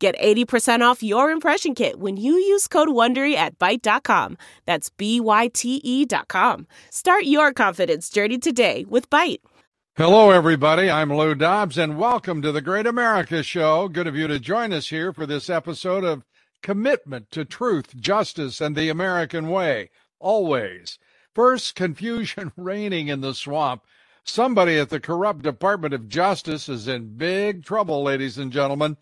Get 80% off your impression kit when you use code WONDERY at Byte.com. That's B-Y-T-E dot com. Start your confidence journey today with Byte. Hello, everybody. I'm Lou Dobbs, and welcome to the Great America Show. Good of you to join us here for this episode of Commitment to Truth, Justice, and the American Way. Always. First, confusion reigning in the swamp. Somebody at the corrupt Department of Justice is in big trouble, ladies and gentlemen.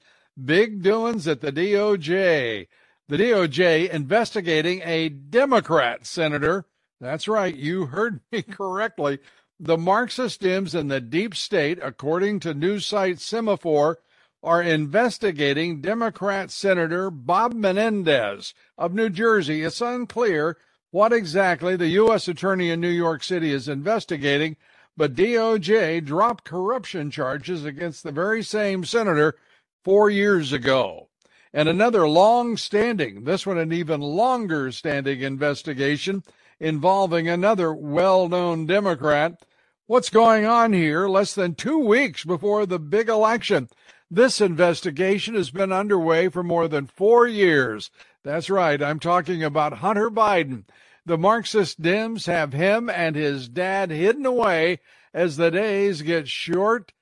Big doings at the DOJ. The DOJ investigating a Democrat senator. That's right, you heard me correctly. The Marxist Dems in the deep state, according to news site Semafor, are investigating Democrat Senator Bob Menendez of New Jersey. It's unclear what exactly the U.S. Attorney in New York City is investigating, but DOJ dropped corruption charges against the very same senator four years ago. And another long standing, this one an even longer standing investigation involving another well known Democrat. What's going on here less than two weeks before the big election? This investigation has been underway for more than four years. That's right, I'm talking about Hunter Biden. The Marxist Dems have him and his dad hidden away as the days get short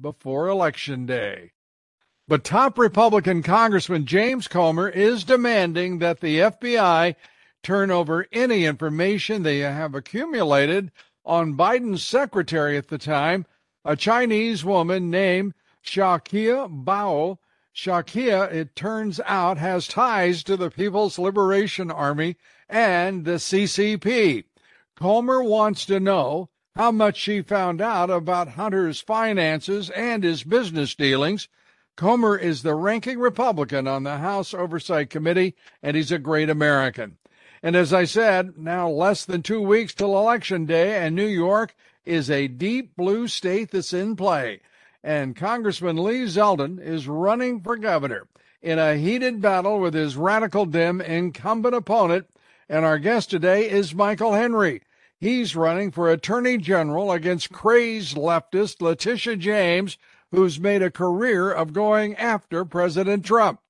before Election Day. But top Republican Congressman James Comer is demanding that the FBI turn over any information they have accumulated on Biden's secretary at the time, a Chinese woman named JiaQi Bao. Shakia, it turns out, has ties to the People's Liberation Army and the CCP. Comer wants to know how much she found out about Hunter's finances and his business dealings Comer is the ranking Republican on the House Oversight Committee, and he's a great American. And as I said, now less than two weeks till Election Day, and New York is a deep blue state that's in play. And Congressman Lee Zeldin is running for governor in a heated battle with his radical dim incumbent opponent. And our guest today is Michael Henry. He's running for Attorney General against crazed leftist Letitia James, who's made a career of going after President Trump.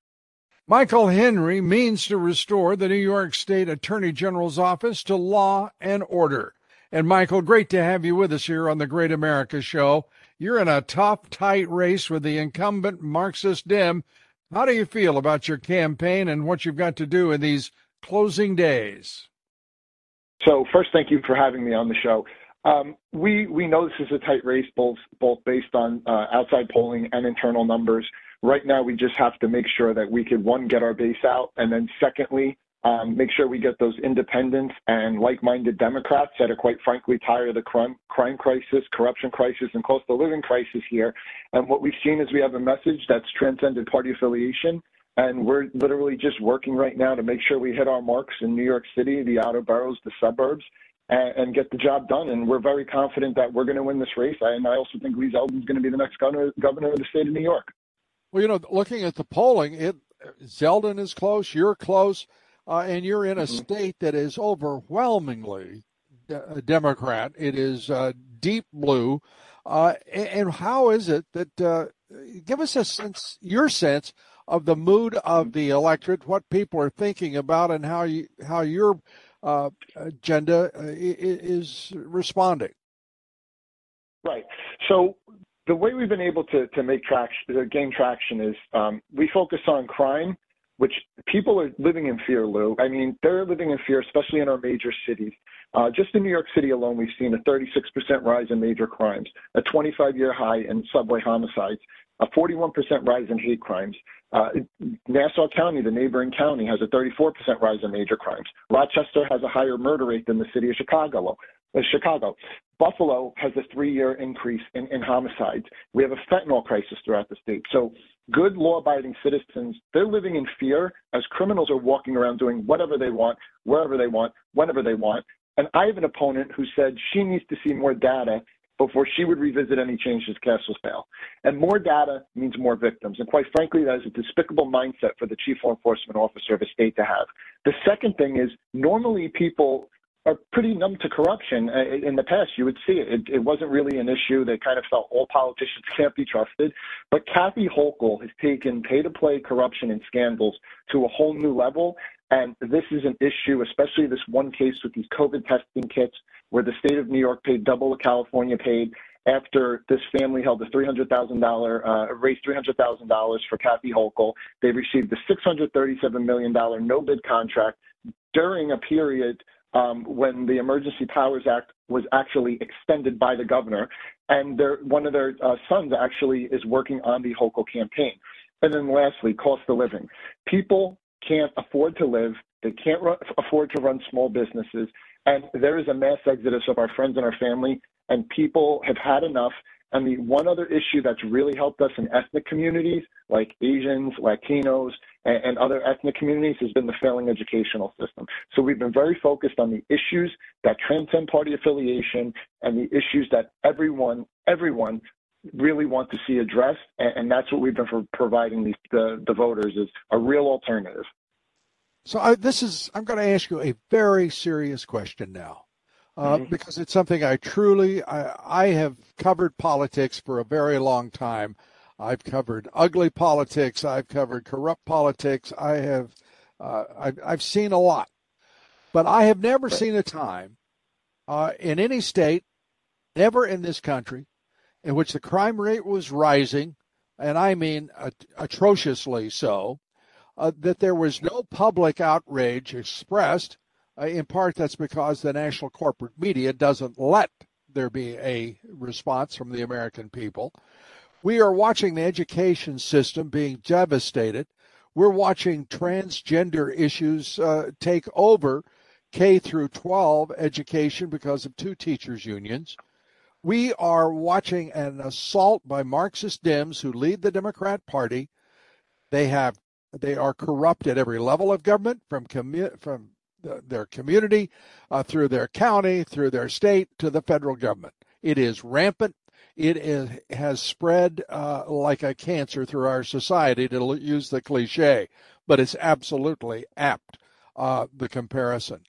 Michael Henry means to restore the New York State Attorney General's office to law and order. And Michael, great to have you with us here on the Great America Show. You're in a tough, tight race with the incumbent Marxist Dem. How do you feel about your campaign and what you've got to do in these closing days? So, first, thank you for having me on the show. Um, we know this is a tight race, both both based on uh, outside polling and internal numbers. Right now, we just have to make sure that we could one get our base out, and then secondly, um, make sure we get those independents and like-minded Democrats that are quite frankly tired of the crime, crime crisis, corruption crisis, and cost of living crisis here. And what we've seen is we have a message that's transcended party affiliation. And we're literally just working right now to make sure we hit our marks in New York City, the outer boroughs, the suburbs, and, and get the job done. And we're very confident that we're going to win this race. And I also think Lee Zeldin is going to be the next governor, governor of the state of New York. Well, you know, looking at the polling, it Zeldin is close, you're close, uh, and you're in a mm-hmm. state that is overwhelmingly de- Democrat. It is uh, deep blue. Uh, and, and, how is it that, uh, give us a sense, your sense of the mood of the electorate, what people are thinking about, and how you, how you're uh, agenda uh, is responding. Right. So the way we've been able to, to make traction, to gain traction is um, we focus on crime, which people are living in fear, Lou. I mean, they're living in fear, especially in our major cities. Uh, just in New York City alone, we've seen a 36% rise in major crimes, a 25 year high in subway homicides, a 41% rise in hate crimes. Uh, Nassau County, the neighboring county, has a 34% rise in major crimes. Rochester has a higher murder rate than the city of Chicago. uh, Chicago. Buffalo has a three-year increase in, in homicides. We have a fentanyl crisis throughout the state. So good law-abiding citizens, they're living in fear as criminals are walking around doing whatever they want, wherever they want, whenever they want. And I have an opponent who said she needs to see more data before she would revisit any changes to cashless bail. And more data means more victims. And quite frankly, that is a despicable mindset for the chief law enforcement officer of a state to have. The second thing is normally people are pretty numb to corruption. Uh, in the past, you would see it. it. It wasn't really an issue. They kind of felt all politicians can't be trusted. But Kathy Hochul has taken pay-to-play corruption and scandals to a whole new level. And this is an issue, especially this one case with these COVID testing kits, where the state of New York paid double what California paid after this family held a $300,000, uh, raised $300,000 for Kathy Hochul. They received a $637 million no bid contract during a period um, when the Emergency Powers Act was actually extended by the governor. And one of their uh, sons actually is working on the Hochul campaign. And then lastly, cost of living. People can't afford to live. They can't run, afford to run small businesses. And there is a mass exodus of our friends and our family, and people have had enough. And the one other issue that's really helped us in ethnic communities like Asians, Latinos, and, and other ethnic communities has been the failing educational system. So we've been very focused on the issues that transcend party affiliation and the issues that everyone, everyone really want to see addressed, and, and that's what we've been for providing these, the, the voters is a real alternative. So I, this is I'm going to ask you a very serious question now, uh, mm-hmm. because it's something I truly I, I have covered politics for a very long time. I've covered ugly politics. I've covered corrupt politics. I have uh, I've, I've seen a lot, but I have never seen a time uh, in any state, ever in this country, in which the crime rate was rising, and I mean atrociously so, uh, that there was no public outrage expressed. Uh, in part, that's because the national corporate media doesn't let there be a response from the American people. We are watching the education system being devastated. We're watching transgender issues uh, take over K through 12 education because of two teachers' unions. We are watching an assault by Marxist Dems who lead the Democrat Party. They have they are corrupt at every level of government, from commu- from the, their community, uh, through their county, through their state, to the federal government. It is rampant. It is, has spread uh, like a cancer through our society, to use the cliche, but it's absolutely apt, uh, the comparison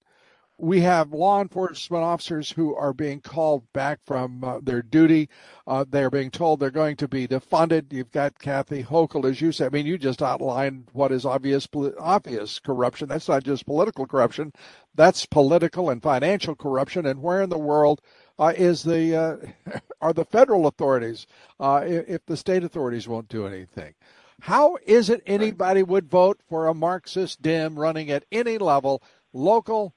we have law enforcement officers who are being called back from uh, their duty. Uh, they're being told they're going to be defunded. You've got Kathy Hochul, as you said. I mean, you just outlined what is obvious obvious corruption. That's not just political corruption. That's political and financial corruption. And where in the world uh, is the uh, are the federal authorities uh, if the state authorities won't do anything? How is it anybody would vote for a Marxist Dem running at any level, local,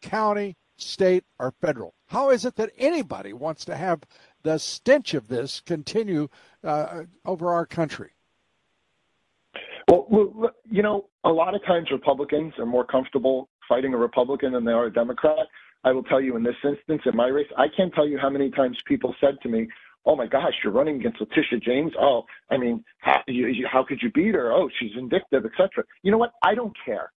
county, state, or federal. How is it that anybody wants to have the stench of this continue uh, over our country? Well, you know, a lot of times Republicans are more comfortable fighting a Republican than they are a Democrat. I will tell you in this instance, in my race, I can't tell you how many times people said to me, oh my gosh, you're running against Letitia James. Oh, I mean, how, you, how could you beat her? Oh, she's vindictive, etc. You know what? I don't care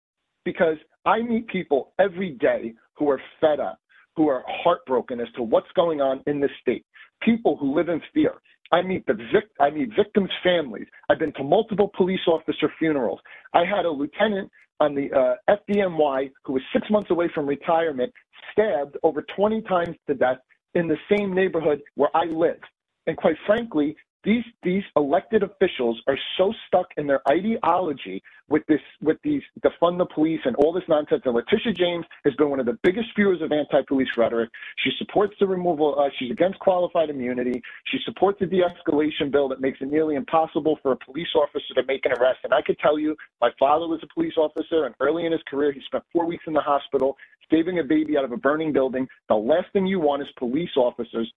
because I meet people every day who are fed up, who are heartbroken as to what's going on in this state. People who live in fear. I meet the vic- I meet victims' families. I've been to multiple police officer funerals. I had a lieutenant on the uh, FDNY who was six months away from retirement, stabbed over 20 times to death in the same neighborhood where I live. And quite frankly, these these elected officials are so stuck in their ideology with this with these defund the police and all this nonsense. And Letitia James has been one of the biggest spewers of anti-police rhetoric. She supports the removal. Uh, she's against qualified immunity. She supports the de-escalation bill that makes it nearly impossible for a police officer to make an arrest. And I could tell you, my father was a police officer, and early in his career, he spent four weeks in the hospital saving a baby out of a burning building. The last thing you want is police officers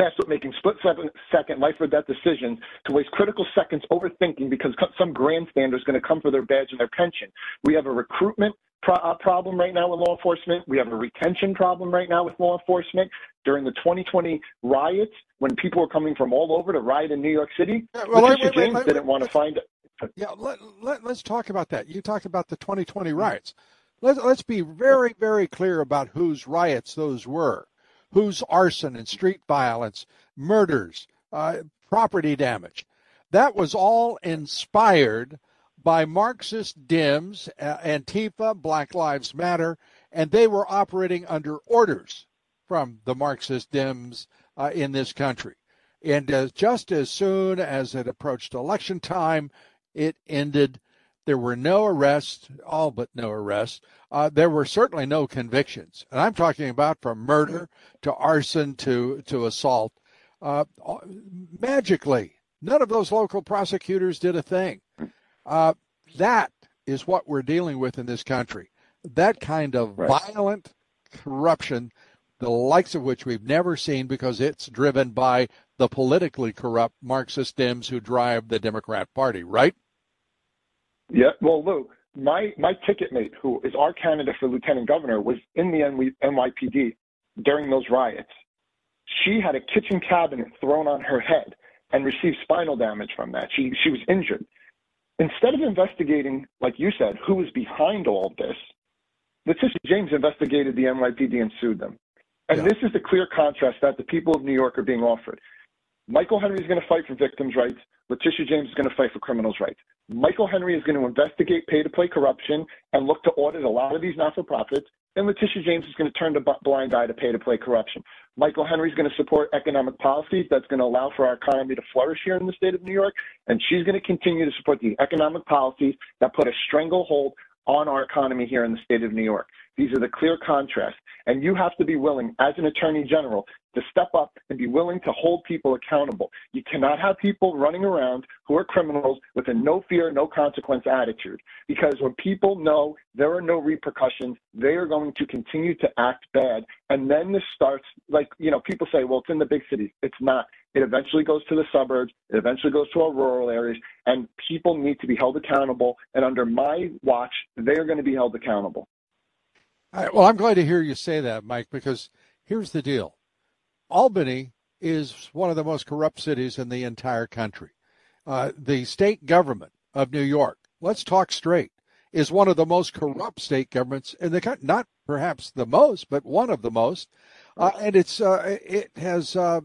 tasked with making split-second life or death decisions to waste critical seconds overthinking because some grandstander is going to come for their badge and their pension. We have a recruitment pro- uh, problem right now with law enforcement. We have a retention problem right now with law enforcement. During the 2020 riots, when people were coming from all over to riot in New York City, yeah, well, Letitia wait, wait, James wait, didn't want to find. It. Yeah, let, let, let's talk about that. You talked about the 2020 riots. Let's, let's be very, very clear about whose riots those were, whose arson and street violence, murders, uh, property damage. That was all inspired by Marxist Dems, uh, Antifa, Black Lives Matter, and they were operating under orders from the Marxist Dems uh, in this country. And uh, just as soon as it approached election time, it ended. There were no arrests, all but no arrests. Uh, there were certainly no convictions. And I'm talking about from murder to arson to, to assault. Uh, magically, none of those local prosecutors did a thing. Uh, that is what we're dealing with in this country. That kind of right. violent corruption, the likes of which we've never seen because it's driven by the politically corrupt Marxist Dems who drive the Democrat Party, right? Yeah. Well, Lou, my my ticket mate, who is our candidate for lieutenant governor, was in the NYPD during those riots. She had a kitchen cabinet thrown on her head and received spinal damage from that. She she was injured. Instead of investigating, like you said, who was behind all this, Letitia James investigated the NYPD and sued them. And yeah. this is the clear contrast that the people of New York are being offered. Michael Henry is going to fight for victims' rights. Letitia James is going to fight for criminals' rights. Michael Henry is going to investigate pay to play corruption and look to audit a lot of these not for profits. And Letitia James is going to turn a blind eye to pay to play corruption. Michael Henry is going to support economic policies that's going to allow for our economy to flourish here in the state of New York. And she's going to continue to support the economic policies that put a stranglehold on our economy here in the state of New York. These are the clear contrasts. And you have to be willing, as an attorney general, to step up and be willing to hold people accountable. You cannot have people running around who are criminals with a no fear, no consequence attitude. Because when people know there are no repercussions, they are going to continue to act bad. And then this starts, like, you know, people say, well, it's in the big cities. It's not. It eventually goes to the suburbs. It eventually goes to our rural areas. And people need to be held accountable. And under my watch, they are going to be held accountable. Well, I'm glad to hear you say that, Mike, because here's the deal Albany is one of the most corrupt cities in the entire country. Uh, the state government of New York, let's talk straight, is one of the most corrupt state governments in the country. Not perhaps the most, but one of the most. Uh, and it's uh, it has uh,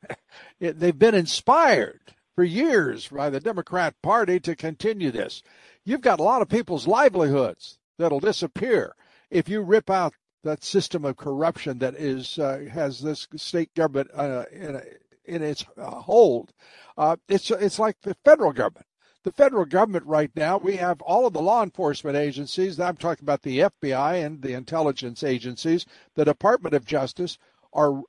they've been inspired for years by the Democrat Party to continue this. You've got a lot of people's livelihoods that'll disappear if you rip out that system of corruption that is uh, has this state government uh, in, in its uh, hold. Uh, it's it's like the federal government. The federal government right now, we have all of the law enforcement agencies. I'm talking about the FBI and the intelligence agencies. The Department of Justice are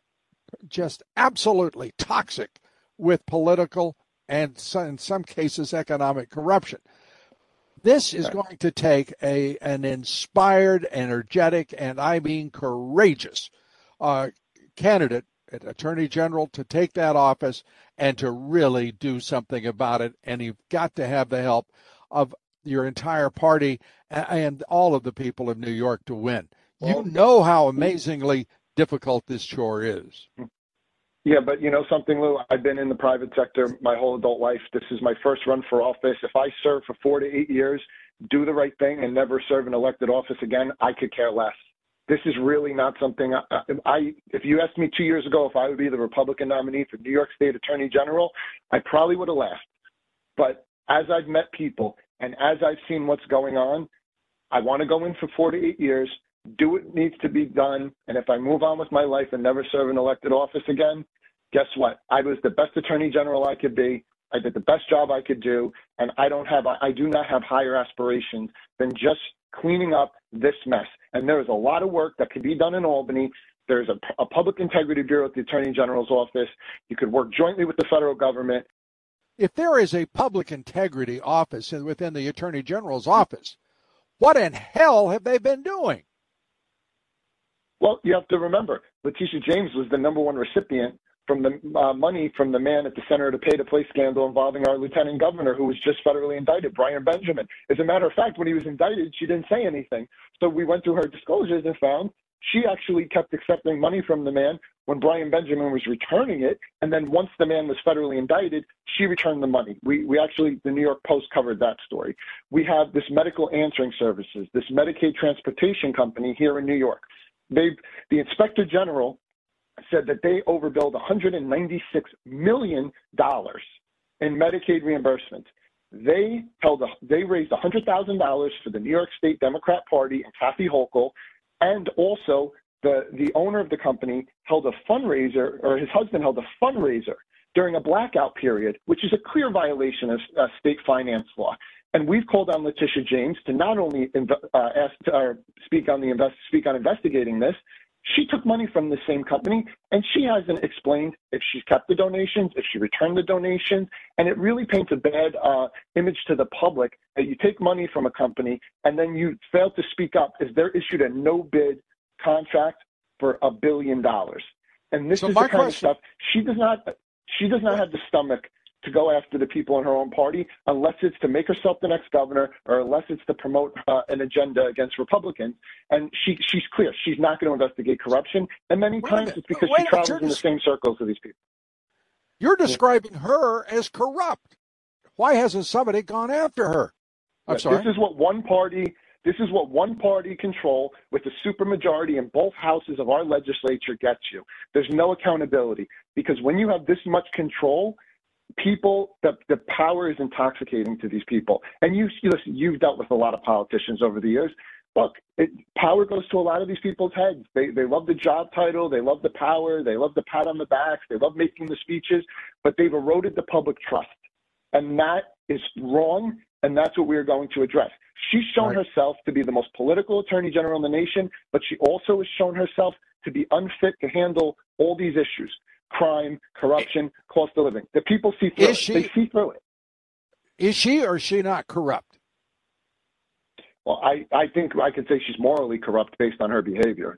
just absolutely toxic with political and in some cases economic corruption. This is going to take a an inspired, energetic, and I mean courageous uh, candidate, attorney general, to take that office and to really do something about it. And you've got to have the help of your entire party and all of the people of New York to win. Well, you know how amazingly difficult this chore is. Yeah, but you know something, Lou? I've been in the private sector my whole adult life. This is my first run for office. If I serve for four to eight years, do the right thing, and never serve an elected office again, I could care less. This is really not something I, I if you asked me two years ago if I would be the Republican nominee for New York State Attorney General, I probably would have laughed. But as I've met people and as I've seen what's going on, I want to go in for four to eight years do what needs to be done. And if I move on with my life and never serve an elected office again, guess what? I was the best attorney general I could be. I did the best job I could do, and I don't have I do not have higher aspirations than just cleaning up this mess. And there is a lot of work that could be done in Albany. There's a, a public integrity bureau at the attorney general's office. You could work jointly with the federal government. If there is a public integrity office within the attorney general's office, what in hell have they been doing? Well, you have to remember, Letitia James was the number one recipient from the uh, money from the man at the center of the pay-to-play scandal involving our lieutenant governor, who was just federally indicted, Brian Benjamin. As a matter of fact, when he was indicted, she didn't say anything. So we went through her disclosures and found she actually kept accepting money from the man when Brian Benjamin was returning it. And then once the man was federally indicted, she returned the money. We, we actually, the New York Post covered that story. We have this medical answering services, this Medicaid transportation company here in New York. They, the inspector general said that they overbilled $196 million in Medicaid reimbursement. They held a, they raised $100,000 for the New York State Democrat Party and Kathy Hochul, and also the the owner of the company held a fundraiser, or his husband held a fundraiser during a blackout period, which is a clear violation of uh, state finance law. And we've called on Letitia James to not only uh, ask or speak on the invest, speak on investigating this, she took money from the same company and she hasn't explained if she kept the donations, if she returned the donations. And it really paints a bad uh, image to the public that you take money from a company and then you fail to speak up as they're issued a no bid contract for a billion dollars. And this so is the kind question- of stuff she does not she does not have the stomach to go after the people in her own party unless it's to make herself the next governor or unless it's to promote uh, an agenda against Republicans. And she, she's clear. She's not going to investigate corruption. And many Wait times it's because Wait she travels in the same circles of these people. You're describing yeah. her as corrupt. Why hasn't somebody gone after her? I'm sorry. This is what one party this is what one party control with a supermajority in both houses of our legislature gets you. There's no accountability because when you have this much control, people the, the power is intoxicating to these people. And you, you listen you've dealt with a lot of politicians over the years. Look it, power goes to a lot of these people's heads. They they love the job title they love the power they love the pat on the back they love making the speeches but they've eroded the public trust. And that is wrong and that's what we are going to address. She's shown right. herself to be the most political attorney general in the nation but she also has shown herself to be unfit to handle all these issues crime, corruption, cost of living. The people see through is it. She, they see through it. Is she or is she not corrupt? Well, I, I think I could say she's morally corrupt based on her behavior.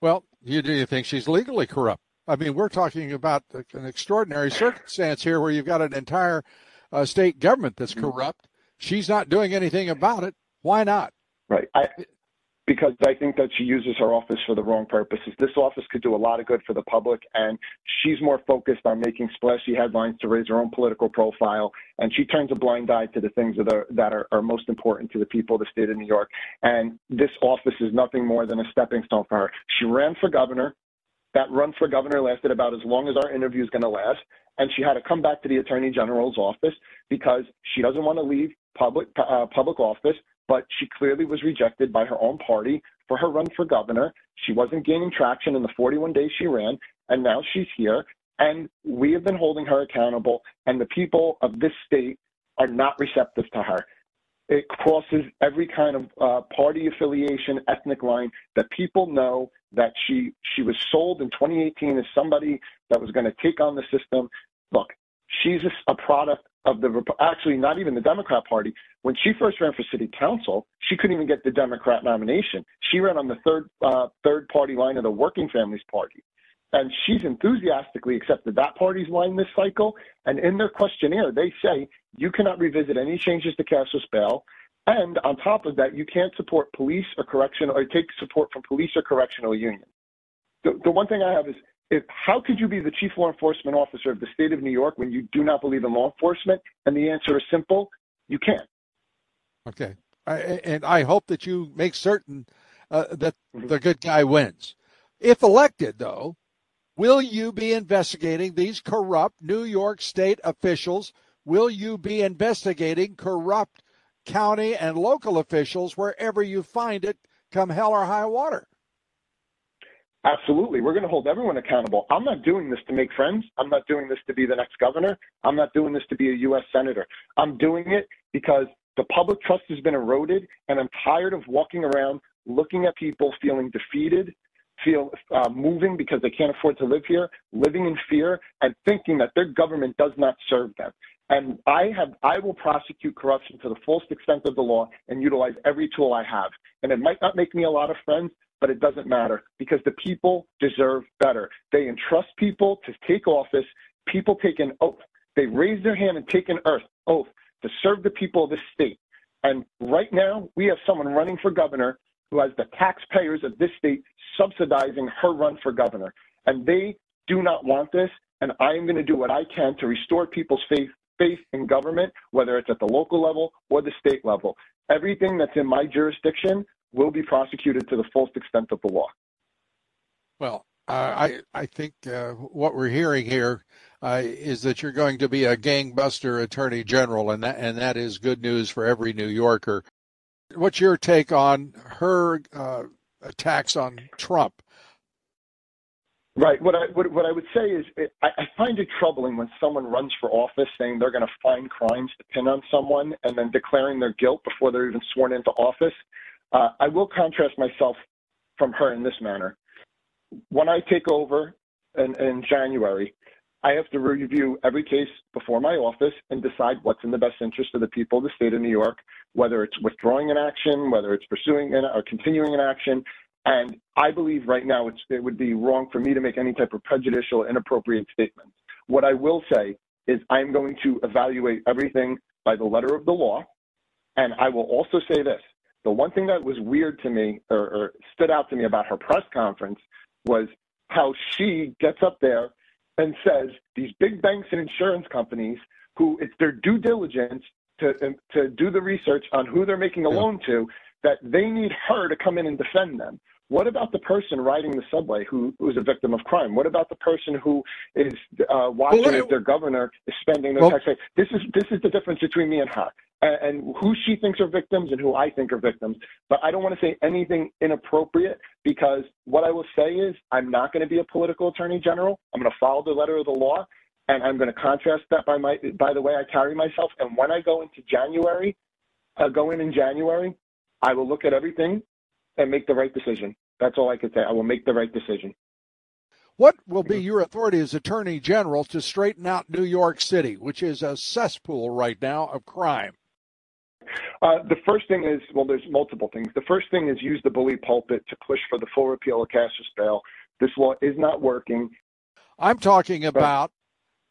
Well, you do you think she's legally corrupt? I mean, we're talking about an extraordinary circumstance here where you've got an entire uh, state government that's mm-hmm. corrupt. She's not doing anything about it. Why not? Right. I, because I think that she uses her office for the wrong purposes. This office could do a lot of good for the public, and she's more focused on making splashy headlines to raise her own political profile, and she turns a blind eye to the things that are that are, are most important to the people of the state of New York. And this office is nothing more than a stepping stone for her. She ran for governor. That run for governor lasted about as long as our interview is going to last, and she had to come back to the attorney general's office because she doesn't want to leave public uh, public office but she clearly was rejected by her own party for her run for governor. She wasn't gaining traction in the 41 days she ran, and now she's here. And we have been holding her accountable, and the people of this state are not receptive to her. It crosses every kind of uh, party affiliation, ethnic line that people know that she she was sold in 2018 as somebody that was going to take on the system. Look, she's a, a product of the actually not even the Democrat Party. When she first ran for city council, she couldn't even get the Democrat nomination. She ran on the third uh, third party line of the Working Families Party, and she's enthusiastically accepted that party's line this cycle. And in their questionnaire, they say you cannot revisit any changes to cashless bail. And on top of that, you can't support police or correctional or take support from police or correctional union. The, the one thing I have is if, how could you be the chief law enforcement officer of the state of New York when you do not believe in law enforcement? And the answer is simple: you can't. Okay, I, and I hope that you make certain uh, that mm-hmm. the good guy wins. If elected, though, will you be investigating these corrupt New York State officials? Will you be investigating corrupt county and local officials wherever you find it, come hell or high water? Absolutely. We're going to hold everyone accountable. I'm not doing this to make friends. I'm not doing this to be the next governor. I'm not doing this to be a U.S. senator. I'm doing it because the public trust has been eroded, and I'm tired of walking around looking at people feeling defeated, feel uh, moving because they can't afford to live here, living in fear, and thinking that their government does not serve them. And I have, I will prosecute corruption to the fullest extent of the law and utilize every tool I have. and it might not make me a lot of friends, but it doesn't matter because the people deserve better. They entrust people to take office. People take an oath. They raise their hand and take an oath to serve the people of this state. And right now, we have someone running for governor who has the taxpayers of this state subsidizing her run for governor. And they do not want this. And I am going to do what I can to restore people's faith faith in government, whether it's at the local level or the state level. Everything that's in my jurisdiction will be prosecuted to the fullest extent of the law. Well, uh, I I think uh, what we're hearing here uh, is that you're going to be a gangbuster attorney general, and that and that is good news for every New Yorker. What's your take on her uh, attacks on Trump? Right. What I what, what I would say is it, I, I find it troubling when someone runs for office saying they're going to find crimes to pin on someone and then declaring their guilt before they're even sworn into office. Uh, I will contrast myself from her in this manner. When I take over in, in January, I have to review every case before my office and decide what's in the best interest of the people of the state of New York, whether it's withdrawing an action, whether it's pursuing an, or continuing an action. And I believe right now it would be wrong for me to make any type of prejudicial, inappropriate statements. What I will say is I'm going to evaluate everything by the letter of the law. And I will also say this. The one thing that was weird to me or, or stood out to me about her press conference was how she gets up there and says these big banks and insurance companies who it's their due diligence to to do the research on who they're making a loan to that they need her to come in and defend them what about the person riding the subway who, who's a victim of crime? What about the person who is uh, watching well, as their governor is spending their well, tax? This is this is the difference between me and her, and, who she thinks are victims and who I think are victims. But I don't want to say anything inappropriate because what I will say is I'm not going to be a political attorney general. I'm going to follow the letter of the law, and I'm going to contrast that by my by the way I carry myself. And when I go into January, uh, go in in January, I will look at everything and make the right decision. That's all I can say. I will make the right decision. What will be your authority as Attorney General to straighten out New York City, which is a cesspool right now of crime? Uh, the first thing is, well, there's multiple things. The first thing is use the bully pulpit to push for the full repeal of cashless bail. This law is not working. I'm talking about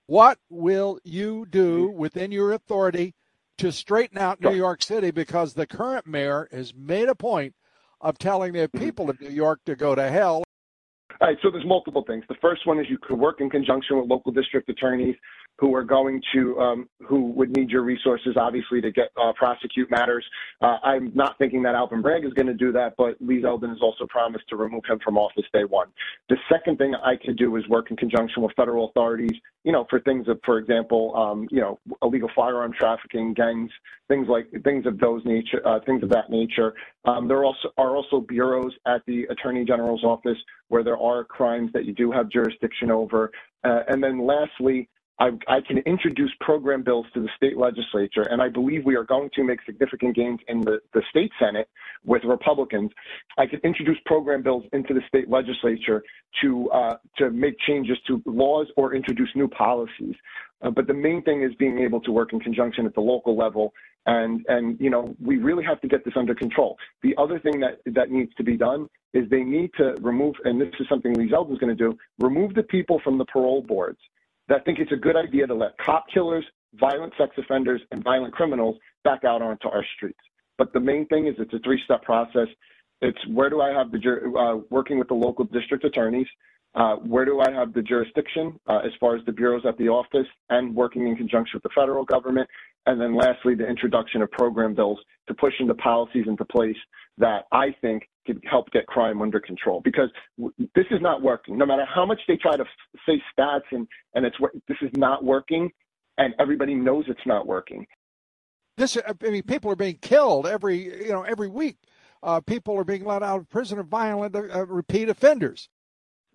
what will you do within your authority to straighten out New York City because the current mayor has made a point of telling the people of New York to go to hell. All right, so there's multiple things. The first one is you could work in conjunction with local district attorneys who are going to um, who would need your resources, obviously, to get uh, prosecute matters. Uh, I'm not thinking that Alvin Bragg is going to do that, but Lee Zeldin has also promised to remove him from office day one. The second thing I could do is work in conjunction with federal authorities, you know, for things of, for example, um, you know, illegal firearm trafficking, gangs, things like things of those nature, uh, things of that nature. Um, there also are also bureaus at the Attorney General's office where there are crimes that you do have jurisdiction over. Uh, and then lastly, I, I, can introduce program bills to the state legislature, and I believe we are going to make significant gains in the, the state Senate with Republicans. I can introduce program bills into the state legislature to uh, to make changes to laws or introduce new policies. Uh, but the main thing is being able to work in conjunction at the local level, and and you know we really have to get this under control. The other thing that that needs to be done is they need to remove, and this is something Lee is going to do, remove the people from the parole boards that think it's a good idea to let cop killers, violent sex offenders, and violent criminals back out onto our streets. But the main thing is it's a three-step process. It's where do I have the uh, working with the local district attorneys, uh, where do I have the jurisdiction uh, as far as the bureaus at the office and working in conjunction with the federal government, and then lastly the introduction of program bills to push into policies into place that I think could help get crime under control because this is not working. No matter how much they try to f- say stats and and it's this is not working, and everybody knows it's not working. This, I mean, people are being killed every you know every week. Uh, people are being let out of prison of violent uh, repeat offenders.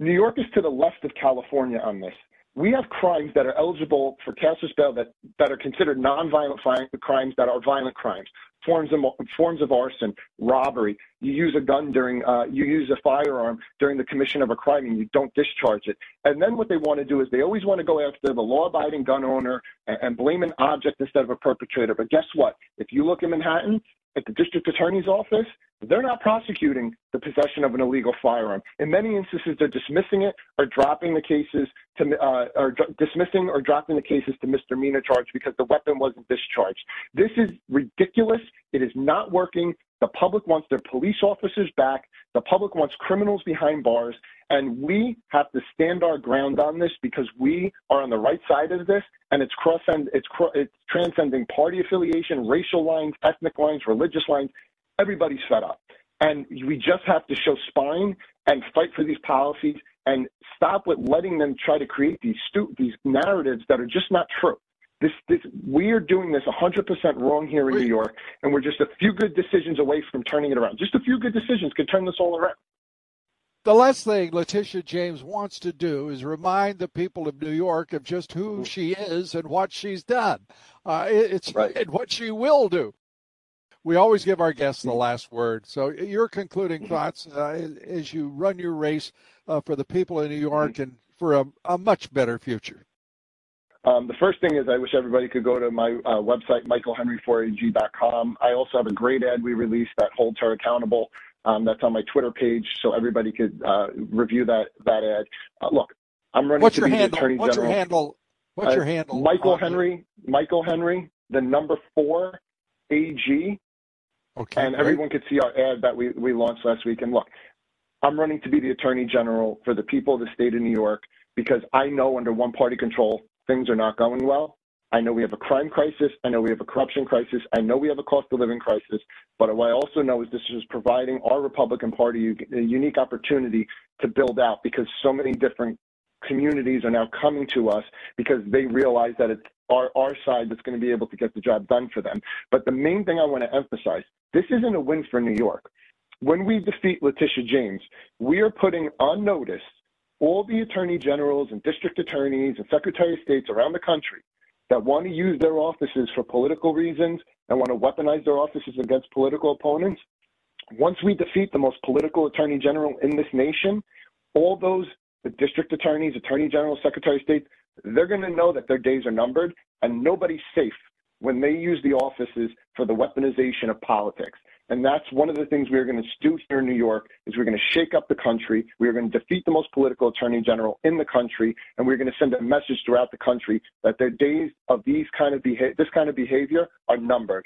New York is to the left of California on this. We have crimes that are eligible for cashless bail that, that are considered nonviolent crimes that are violent crimes forms of forms of arson, robbery. You use a gun during, uh, you use a firearm during the commission of a crime, and you don't discharge it. And then what they want to do is they always want to go after the law-abiding gun owner and, and blame an object instead of a perpetrator. But guess what? If you look in Manhattan, at the district attorney's office, they're not prosecuting the possession of an illegal firearm. In many instances, they're dismissing it or dropping the cases to, uh, or d- dismissing or dropping the cases to misdemeanor charge because the weapon wasn't discharged. This is ridiculous. It is not working. The public wants their police officers back. The public wants criminals behind bars. And we have to stand our ground on this because we are on the right side of this. And it's cross it's, it's transcending party affiliation, racial lines, ethnic lines, religious lines. Everybody's fed up. And we just have to show spine and fight for these policies and stop with letting them try to create these stu- these narratives that are just not true. This, this, we are doing this 100% wrong here in New York, and we're just a few good decisions away from turning it around. Just a few good decisions could turn this all around. The last thing Letitia James wants to do is remind the people of New York of just who mm-hmm. she is and what she's done. Uh, it's right. and what she will do. We always give our guests the mm-hmm. last word. So, your concluding mm-hmm. thoughts uh, as you run your race uh, for the people in New York and for a, a much better future. Um, the first thing is I wish everybody could go to my uh, website, michaelhenry4ag.com. I also have a great ad we released that holds her accountable. Um, that's on my Twitter page, so everybody could uh, review that that ad. Uh, look, I'm running What's to your be handle? Attorney What's General. your handle? What's your handle? Michael Henry. Michael Henry. The number four AG. Okay. And great. everyone could see our ad that we we launched last week. And look, I'm running to be the Attorney General for the people of the state of New York because I know under one party control things are not going well. I know we have a crime crisis. I know we have a corruption crisis. I know we have a cost of living crisis. But what I also know is this is providing our Republican Party a unique opportunity to build out because so many different communities are now coming to us because they realize that it's our, our side that's going to be able to get the job done for them. But the main thing I want to emphasize this isn't a win for New York. When we defeat Letitia James, we are putting on notice all the attorney generals and district attorneys and secretary of states around the country that want to use their offices for political reasons and want to weaponize their offices against political opponents. Once we defeat the most political attorney general in this nation, all those the district attorneys, attorney general, secretary of state, they're going to know that their days are numbered and nobody's safe when they use the offices for the weaponization of politics. And that's one of the things we're going to do here in New York is we're going to shake up the country. We're going to defeat the most political attorney general in the country, and we're going to send a message throughout the country that the days of these kind of beha- this kind of behavior are numbered.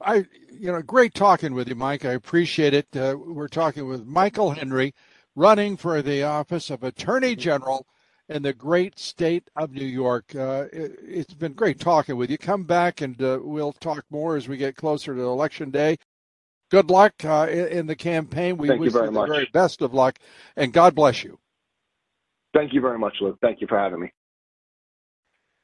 I, you know, great talking with you, Mike. I appreciate it. Uh, we're talking with Michael Henry, running for the office of Attorney General in the great state of New York. Uh, it, has been great talking with you. Come back and uh, we'll talk more as we get closer to election day. Good luck uh, in, in, the campaign. We Thank wish you, very you the much. very best of luck, and God bless you. Thank you very much, Luke. Thank you for having me.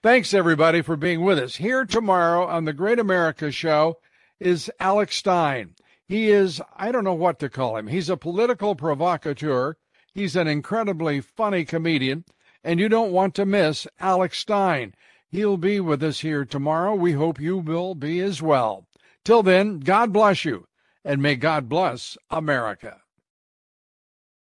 Thanks, everybody, for being with us. Here tomorrow on the Great America Show is Alex Stein. He is, I don't know what to call him. He's a political provocateur. He's an incredibly funny comedian and you don't want to miss Alex Stein. He'll be with us here tomorrow. We hope you will be as well. Till then, God bless you, and may God bless America.